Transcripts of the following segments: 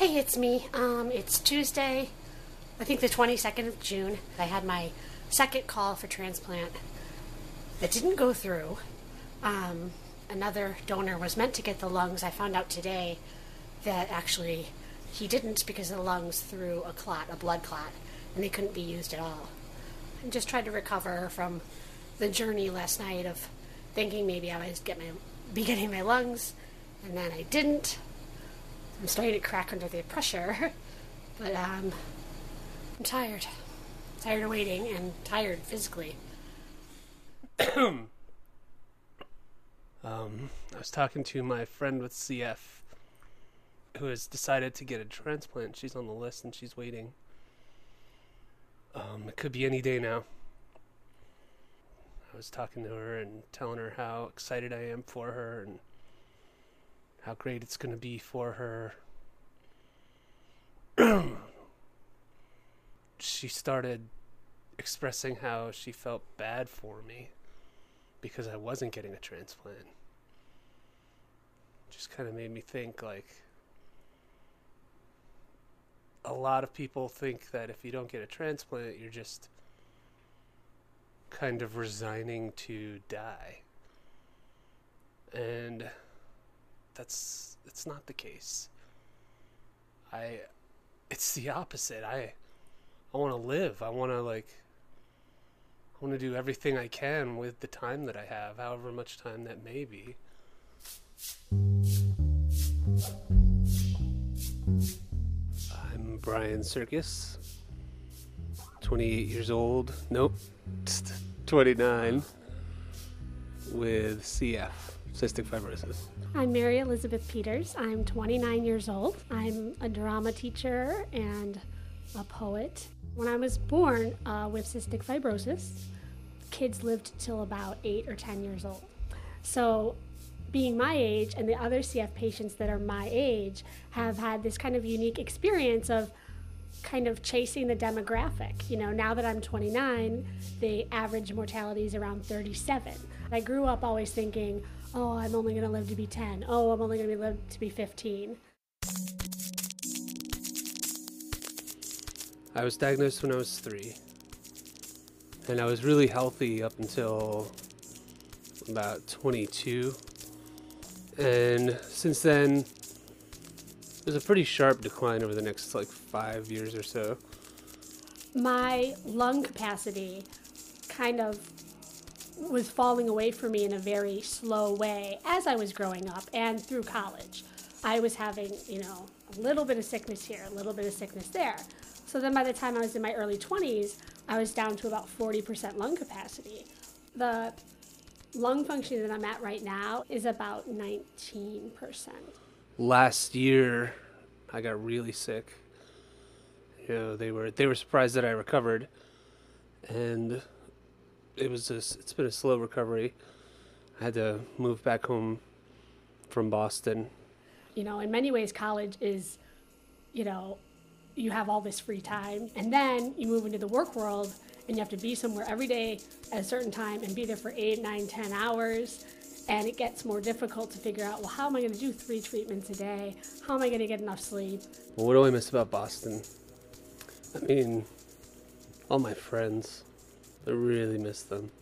Hey, it's me. Um, it's Tuesday, I think the 22nd of June. I had my second call for transplant that didn't go threw. Um, another donor was meant to get the lungs. I found out today that actually he didn't because the lungs through a clot, a blood clot, and they couldn't be used at all. I'm just tried to recover from the journey last night of thinking maybe I was get my be getting my lungs, and then I didn't. I'm starting to crack under the pressure, but um, I'm tired. Tired of waiting and tired physically. um, I was talking to my friend with CF who has decided to get a transplant. She's on the list and she's waiting. Um, it could be any day now. I was talking to her and telling her how excited I am for her and how great it's going to be for her. she started expressing how she felt bad for me because I wasn't getting a transplant. Just kind of made me think like a lot of people think that if you don't get a transplant, you're just kind of resigning to die. And that's that's not the case. I it's the opposite. I I want to live. I want to like I want to do everything I can with the time that I have, however much time that may be. I'm Brian Circus, 28 years old. Nope, 29 with CF, cystic fibrosis. I'm Mary Elizabeth Peters. I'm 29 years old. I'm a drama teacher and a poet. When I was born uh, with cystic fibrosis, kids lived till about 8 or 10 years old. So, being my age and the other CF patients that are my age have had this kind of unique experience of kind of chasing the demographic. You know, now that I'm 29, the average mortality is around 37. I grew up always thinking, oh, I'm only going to live to be 10. Oh, I'm only going to live to be 15. I was diagnosed when I was three. And I was really healthy up until about 22. And since then, there's a pretty sharp decline over the next like five years or so. My lung capacity kind of was falling away from me in a very slow way as I was growing up and through college. I was having, you know, a little bit of sickness here, a little bit of sickness there. So then by the time I was in my early 20s, I was down to about 40% lung capacity. The lung function that I'm at right now is about 19%. Last year, I got really sick. You know, they were they were surprised that I recovered, and it was a, it's been a slow recovery. I had to move back home from Boston. You know, in many ways, college is, you know, you have all this free time, and then you move into the work world, and you have to be somewhere every day at a certain time and be there for eight, nine, ten hours. And it gets more difficult to figure out, well, how am I going to do three treatments a day? How am I going to get enough sleep? Well, what do I miss about Boston? I mean, all my friends. I really miss them.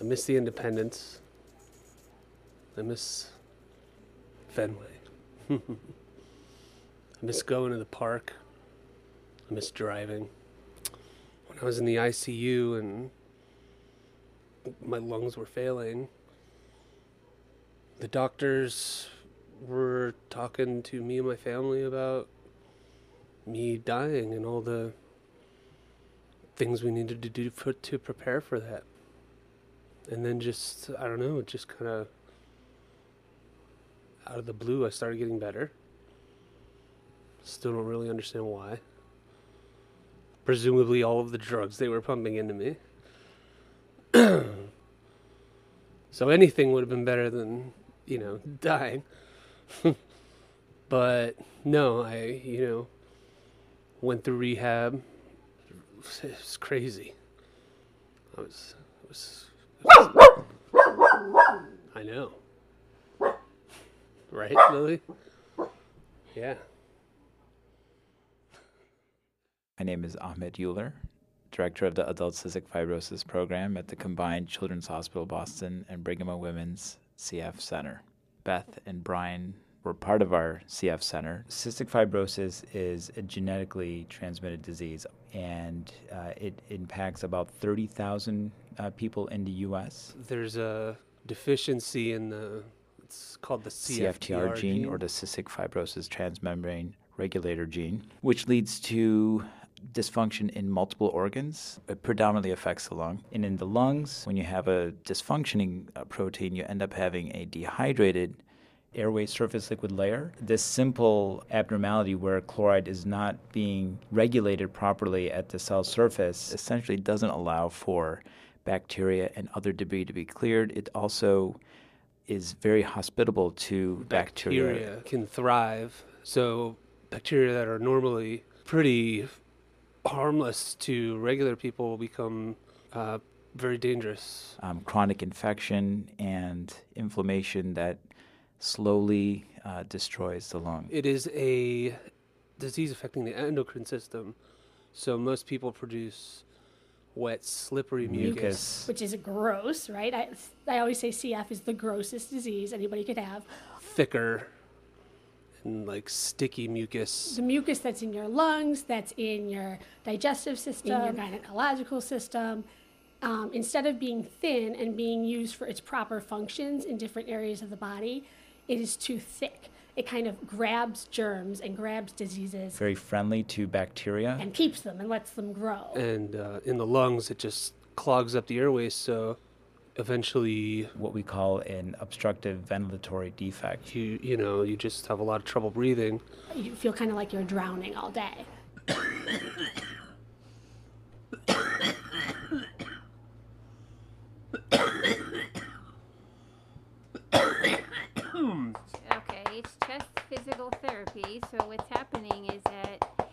I miss the independence. I miss Fenway. I miss going to the park. I miss driving. When I was in the ICU and my lungs were failing, the doctors were talking to me and my family about me dying and all the things we needed to do for, to prepare for that. And then just, I don't know, it just kind of out of the blue, I started getting better. Still don't really understand why. Presumably, all of the drugs they were pumping into me. so anything would have been better than, you know, dying. but no, I, you know, went through rehab. It was crazy. I was, it was, it was I know. Right, Lily? Yeah. My name is Ahmet Uluer, Director of the Adult Cystic Fibrosis Program at the combined Children's Hospital Boston and Brigham and Women's CF Center. Beth and Brian were part of our CF Center. Cystic fibrosis is a genetically transmitted disease, and uh, it impacts about 30,000 uh, people in the U.S. There's a deficiency in the it's called the CFTR, CFTR gene, or the cystic fibrosis transmembrane regulator gene, which leads to dysfunction in multiple organs. It predominantly affects the lung. And in the lungs, when you have a dysfunctioning uh, protein, you end up having a dehydrated airway surface liquid layer. This simple abnormality where chloride is not being regulated properly at the cell surface essentially doesn't allow for bacteria and other debris to be cleared. It also is very hospitable to bacteria. bacteria can thrive. So bacteria that are normally pretty harmless to regular people will become uh, very dangerous. Um, chronic infection and inflammation that slowly uh, destroys the lung. It is a disease affecting the endocrine system. So most people produce wet, slippery mucus. Mucus. which is gross, right? I, I always say CF is the grossest disease anybody could have. thicker and like sticky mucus. The mucus that's in your lungs, that's in your digestive system, in your gynecological system, um, instead of being thin and being used for its proper functions in different areas of the body, it is too thick. It kind of grabs germs and grabs diseases Very friendly to bacteria. and keeps them and lets them grow. And uh, in the lungs, it just clogs up the airways. So eventually, what we call an obstructive ventilatory defect. you you know you just have a lot of trouble breathing. You feel kind of like you're drowning all day. Okay, it's just physical therapy. So what's happening is that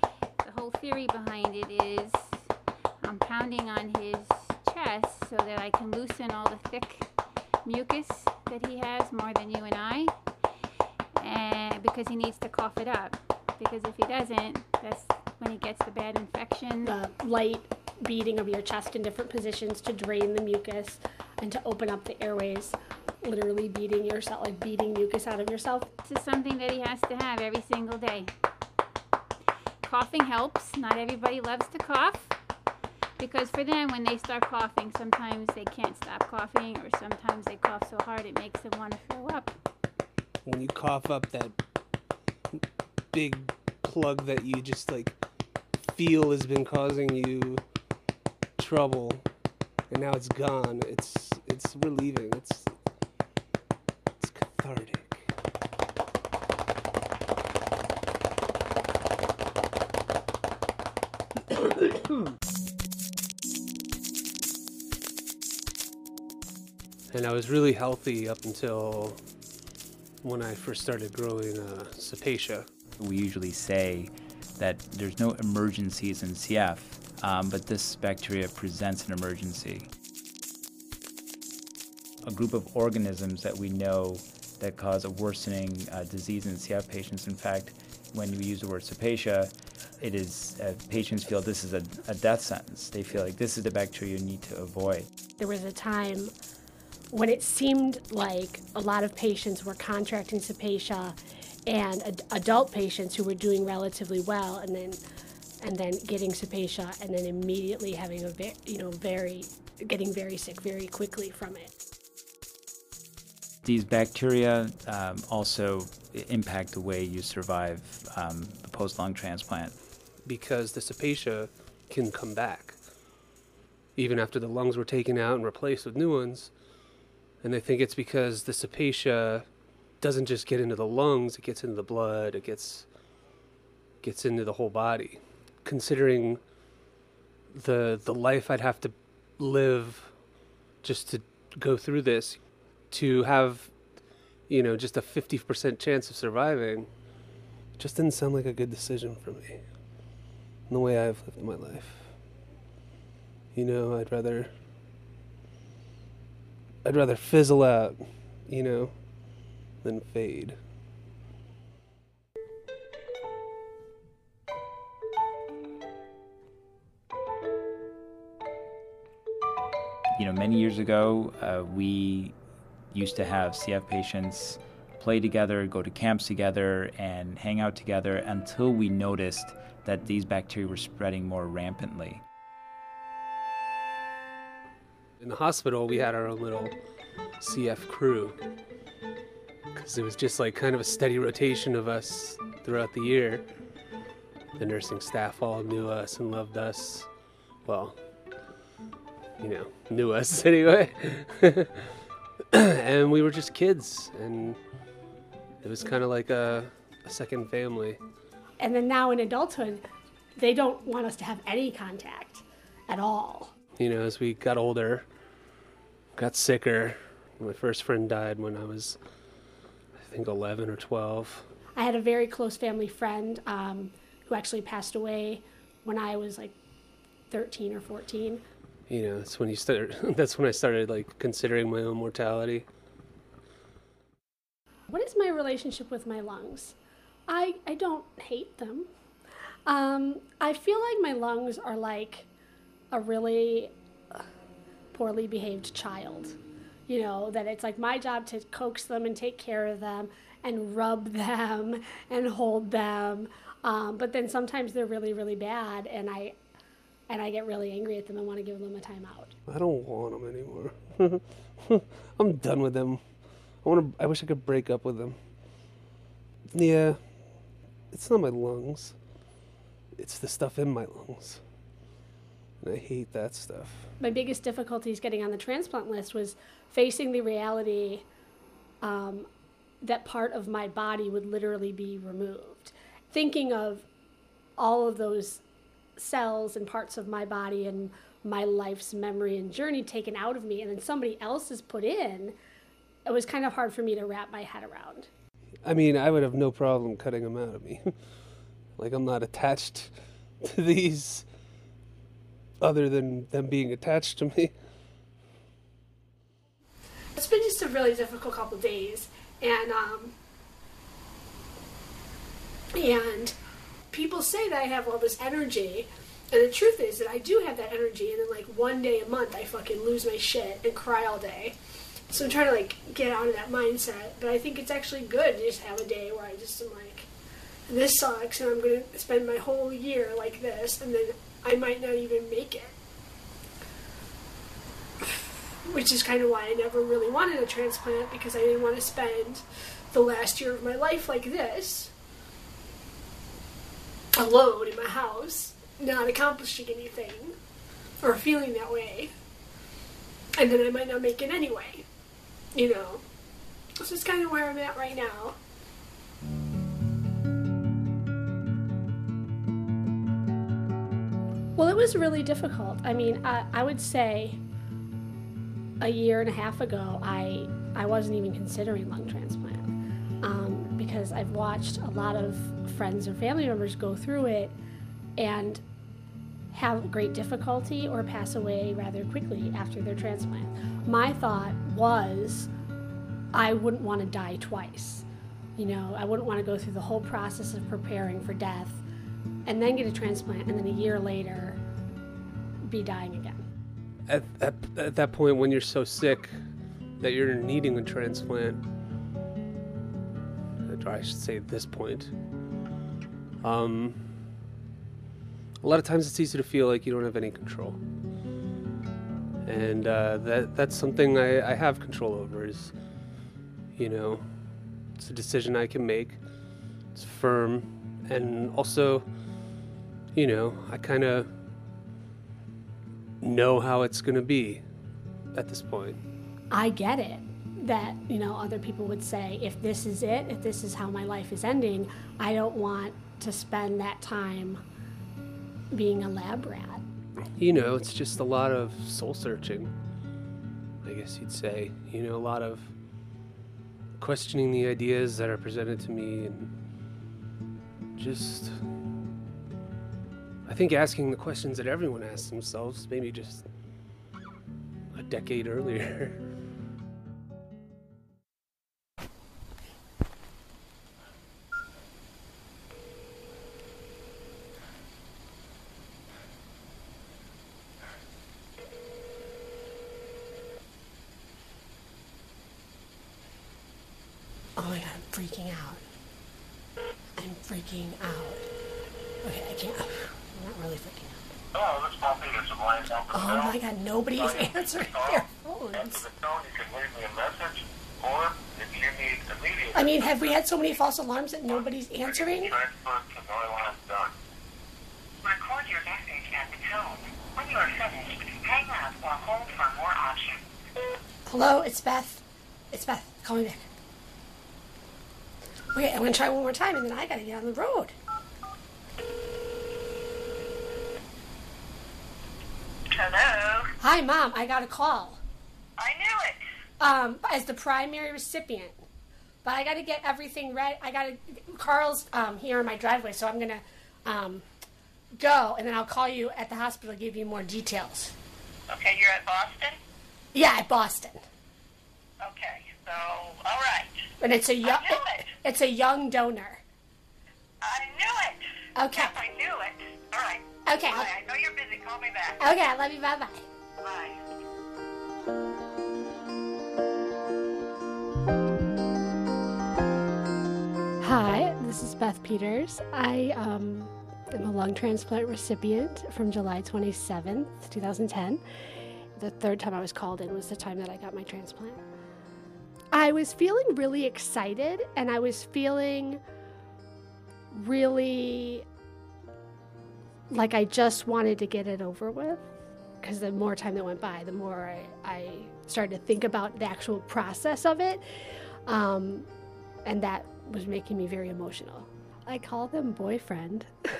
the whole theory behind it is I'm pounding on his chest so that I can loosen all the thick mucus that he has more than you and I, and because he needs to cough it up. Because if he doesn't, that's when he gets the bad infection. the light beating of your chest in different positions to drain the mucus and to open up the airways. Literally beating yourself, like beating mucus out of yourself. This is something that he has to have every single day. Coughing helps. Not everybody loves to cough because for them, when they start coughing, sometimes they can't stop coughing, or sometimes they cough so hard it makes them want to throw up. When you cough up that big plug that you just like feel has been causing you trouble, and now it's gone. It's it's relieving. It's it's and I was really healthy up until when I first started growing uh, Cepacia. We usually say that there's no emergencies in CF, um, but this bacteria presents an emergency. A group of organisms that we know that cause a worsening uh, disease in CF patients. In fact, when we use the word cepacia, it is uh, patients feel this is a, a death sentence. They feel like this is the bacteria you need to avoid. There was a time when it seemed like a lot of patients were contracting cepacia and ad- adult patients who were doing relatively well and then and then getting cepacia and then immediately having a very you know very getting very sick very quickly from it These bacteria um, also impact the way you survive um, the post lung transplant. because the Cepacia can come back even after the lungs were taken out and replaced with new ones. And they think it's because the Cepacia doesn't just get into the lungs; it gets into the blood, it gets gets into the whole body. Considering the the life I'd have to live just to go through this, to have, you know, just a 50% chance of surviving just didn't sound like a good decision for me. In the way I've lived my life. You know, I'd rather I'd rather fizzle out, you know, than fade. You know, many years ago, uh, we used to have CF patients play together, go to camps together, and hang out together until we noticed that these bacteria were spreading more rampantly. In the hospital, we had our own little CF crew because it was just like kind of a steady rotation of us throughout the year. The nursing staff all knew us and loved us. Well, you know, knew us anyway. and we were just kids, and it was kind of like a, a second family. And then now in adulthood, they don't want us to have any contact at all. You know, as we got older, got sicker. My first friend died when I was, I think, 11 or 12. I had a very close family friend um, who actually passed away when I was like 13 or 14. You know, that's when you start. That's when I started like considering my own mortality. What is my relationship with my lungs? I I don't hate them. Um, I feel like my lungs are like a really poorly behaved child. You know, that it's like my job to coax them and take care of them and rub them and hold them. Um, but then sometimes they're really, really bad, and I and I get really angry at them and want to give them a timeout. I don't want them anymore. I'm done with them. I want to. I wish I could break up with them. Yeah, it's not my lungs. It's the stuff in my lungs, and I hate that stuff. My biggest difficulties getting on the transplant list was facing the reality um, that part of my body would literally be removed. Thinking of all of those cells and parts of my body and my life's memory and journey taken out of me and then somebody else is put in, it was kind of hard for me to wrap my head around. I mean, I would have no problem cutting them out of me. like I'm not attached to these other than them being attached to me. It's been just a really difficult couple days, and um, and people say that I have all this energy, and the truth is that I do have that energy, and then like one day a month I fucking lose my shit and cry all day. So I'm trying to like get out of that mindset, but I think it's actually good to just have a day where I just am like, this sucks, and I'm gonna spend my whole year like this, and then I might not even make it. Which is kind of why I never really wanted a transplant because I didn't want to spend the last year of my life like this alone in my house, not accomplishing anything, or feeling that way, and then I might not make it anyway. You know? This is kind of where I'm at right now. Well, it was really difficult. I mean, I, I would say a year and a half ago, I, I wasn't even considering lung transplant because I've watched a lot of friends or family members go through it and have great difficulty or pass away rather quickly after their transplant. My thought was I wouldn't want to die twice. You know, I wouldn't want to go through the whole process of preparing for death and then get a transplant and then a year later be dying again. At, at, at that point, when you're so sick that you're needing a transplant, or I should say this point, um, a lot of times it's easy to feel like you don't have any control. And uh, that that's something I, I have control over is, you know, it's a decision I can make. It's firm. And also, you know, I kind of know how it's going to be at this point. I get it that, you know, other people would say, if this is it, if this is how my life is ending, I don't want to spend that time being a lab rat. You know, it's just a lot of soul searching, I guess you'd say. You know, a lot of questioning the ideas that are presented to me and just. I think asking the questions that everyone asks themselves, maybe just a decade earlier. Oh my god, I'm freaking out. I'm freaking out. Okay, I can't. I'm not really freaking out. Hello, this is Paul Peters of Lions Health Oh my god, nobody is oh, answering their phones. After the tone, you can leave me a message, or if you need immediate I mean, have we had so many false alarms that nobody's answering? transfer to Norline done. Record your message at the tone. When you are finished, hang up or hold for more options. Hello, it's Beth. It's Beth. Call me back. I'm gonna try one more time and then I gotta get on the road. Hello? Hi, Mom. I got a call. I knew it. Um, as the primary recipient. But I gotta get everything ready. I gotta. Carl's um, here in my driveway, so I'm gonna um, go and then I'll call you at the hospital to give you more details. Okay, you're at Boston? Yeah, at Boston. Okay, so, all right. And it's a young. it. It's a young donor. I knew it. Okay. Yes, I knew it. All right. Okay. Bye. I know you're busy. Call me back. Okay, I love you. Bye bye. Bye. Hi, this is Beth Peters. I um, am a lung transplant recipient from July 27th, 2010. The third time I was called in was the time that I got my transplant. I was feeling really excited and I was feeling really like I just wanted to get it over with. Because the more time that went by, the more I, I started to think about the actual process of it. Um, and that was making me very emotional. I call them boyfriend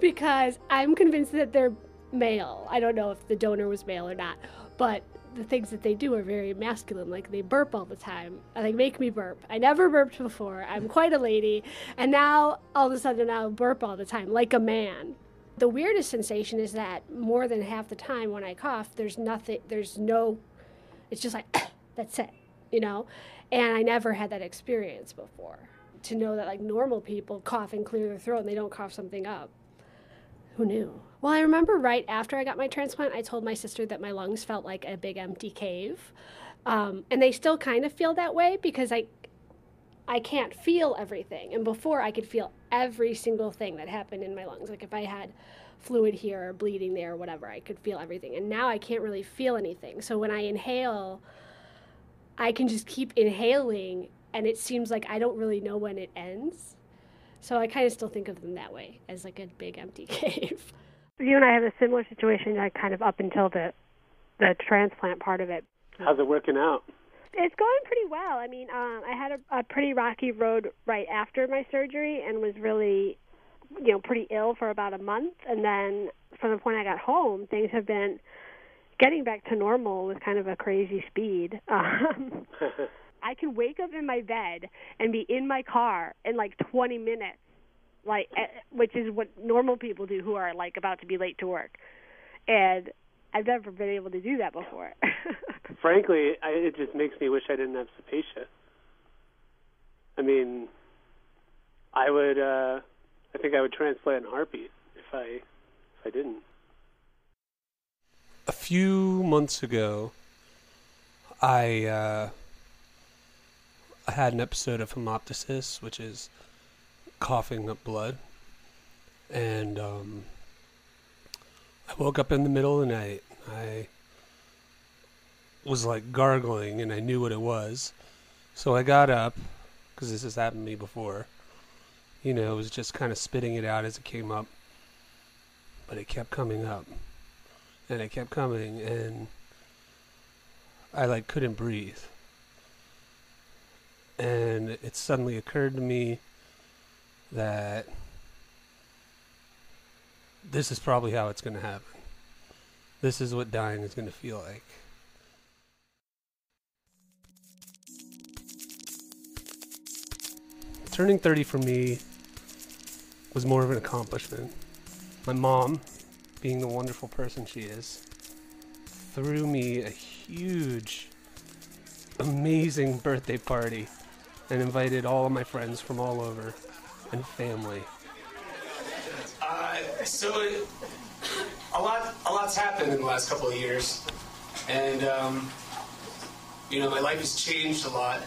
because I'm convinced that they're male. I don't know if the donor was male or not, but the things that they do are very masculine. Like they burp all the time. And they make me burp. I never burped before. I'm quite a lady, and now all of a sudden I'll burp all the time, like a man. The weirdest sensation is that more than half the time when I cough, there's nothing. There's no. It's just like that's it, you know. And I never had that experience before. To know that like normal people cough and clear their throat and they don't cough something up. Who knew? Well, I remember right after I got my transplant, I told my sister that my lungs felt like a big empty cave. Um, and they still kind of feel that way because I, I can't feel everything. And before, I could feel every single thing that happened in my lungs. Like if I had fluid here or bleeding there or whatever, I could feel everything. And now I can't really feel anything. So when I inhale, I can just keep inhaling, and it seems like I don't really know when it ends. So I kind of still think of them that way, as like a big empty cave. You and I have a similar situation, like kind of up until the the transplant part of it. How's it working out? It's going pretty well. I mean, um, I had a, a pretty rocky road right after my surgery, and was really, you know, pretty ill for about a month. And then from the point I got home, things have been getting back to normal with kind of a crazy speed. Um, I can wake up in my bed and be in my car in like 20 minutes, like eh, which is what normal people do who are like about to be late to work. And I've never been able to do that before. Frankly, I, it just makes me wish I didn't have Cepacia. I mean, I would. uh I think I would transplant in a heartbeat if I if I didn't. A few months ago, I uh, I had an episode of hemoptysis, which is coughing up blood, and um, I woke up in the middle of the night. I was like gargling, and I knew what it was, so I got up because this has happened to me before. You know, it was just kind of spitting it out as it came up, but it kept coming up, and it kept coming, and I like couldn't breathe. And it suddenly occurred to me that this is probably how it's going to happen. This is what dying is going to feel like. Turning 30 for me was more of an accomplishment. My mom, being the wonderful person she is, threw me a huge, amazing birthday party and invited all of my friends from all over and family. Uh, so a lot, a lot's happened in the last couple of years, and um, you know, my life has changed a lot.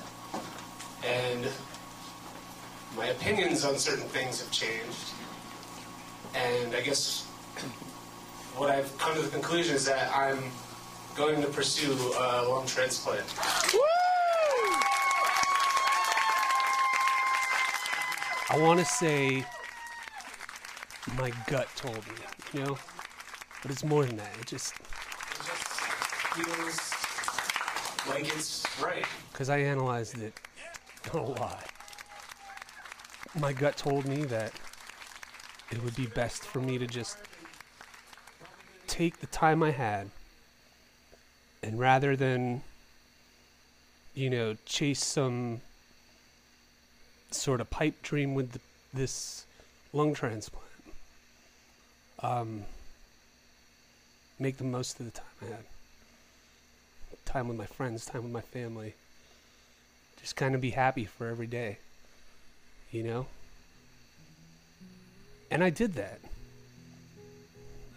and my opinions on certain things have changed. And I guess what I've come to the conclusion is that I'm going to pursue a lung transplant. I want to say my gut told me, you know? But it's more than that. It just It just feels like it's right. because I analyzed it a lot. My gut told me that it would be best for me to just take the time I had and rather than, you know, chase some sort of pipe dream with the, this lung transplant, um, make the most of the time I had. Time with my friends, time with my family just kind of be happy for every day, you know? And I did that.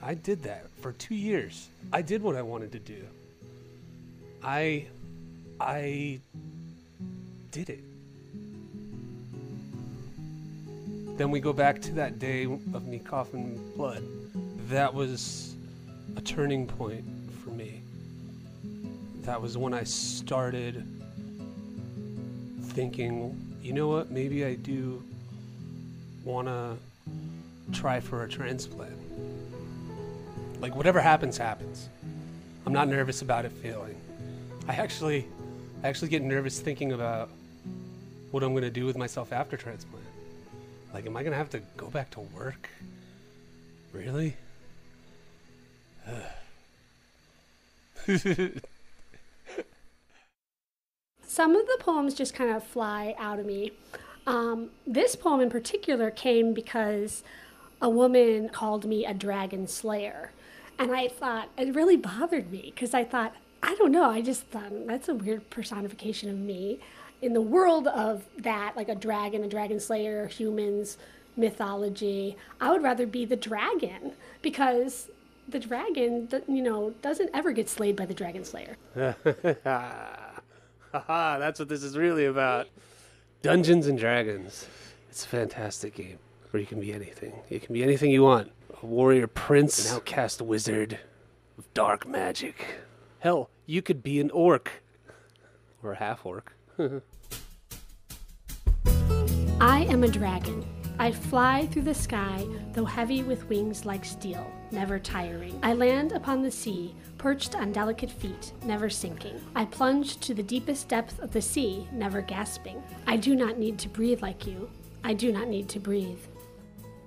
I did that for two years. I did what I wanted to do. I, I did it. Then we go back to that day of me coughing blood. That was a turning point for me. That was when I started thinking, you know what, maybe I do want to try for a transplant. Like, whatever happens, happens. I'm not nervous about it failing. I actually, I actually get nervous thinking about what I'm going to do with myself after transplant. Like, am I going to have to go back to work? Really? Some of the poems just kind of fly out of me. Um, this poem in particular came because a woman called me a dragon slayer. And I thought, it really bothered me because I thought, I don't know, I just thought that's a weird personification of me. In the world of that, like a dragon, a dragon slayer, humans, mythology, I would rather be the dragon because the dragon, you know, doesn't ever get slayed by the dragon slayer. That's what this is really about. Dungeons and Dragons. It's a fantastic game where you can be anything. You can be anything you want. A warrior prince, an outcast wizard of dark magic. Hell, you could be an orc. Or a half orc. I am a dragon. I fly through the sky, though heavy with wings like steel, never tiring. I land upon the sea, perched on delicate feet, never sinking. I plunge to the deepest depth of the sea, never gasping. I do not need to breathe like you. I do not need to breathe.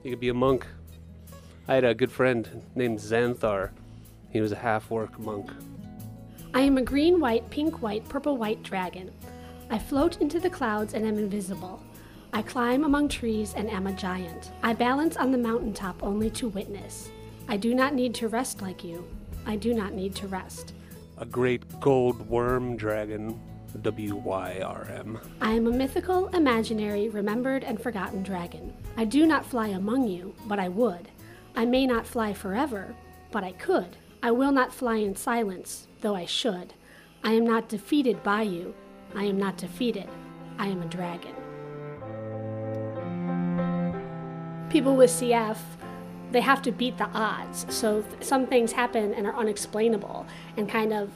You could be a monk. I had a good friend named Xanthar. He was a half orc monk. I am a green, white, pink, white, purple, white dragon. I float into the clouds and am invisible. I climb among trees and am a giant. I balance on the mountaintop only to witness. I do not need to rest like you. I do not need to rest. A great gold wyrm dragon. W Y R M. I am a mythical, imaginary, remembered, and forgotten dragon. I do not fly among you, but I would. I may not fly forever, but I could. I will not fly in silence, though I should. I am not defeated by you. I am not defeated. I am a dragon. People with CF, they have to beat the odds. So th- some things happen and are unexplainable and kind of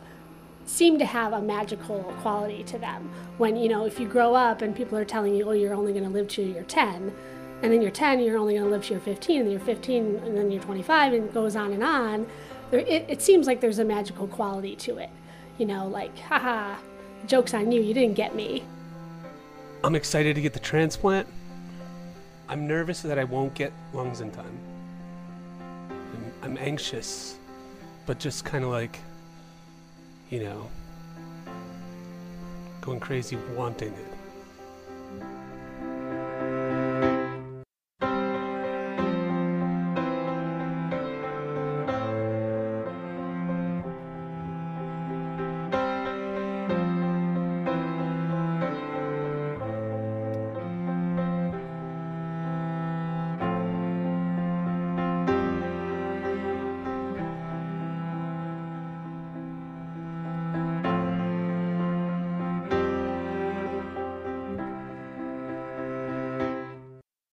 seem to have a magical quality to them. When, you know, if you grow up and people are telling you, oh, you're only going to live till you're 10, and then you're 10, you're only going to live till you're 15, and then you're 15, and then you're 25, and it goes on and on, there, it, it seems like there's a magical quality to it. You know, like, haha, joke's on you, you didn't get me. I'm excited to get the transplant. I'm nervous that I won't get lungs in time. I'm, I'm anxious, but just kind of like, you know, going crazy wanting it.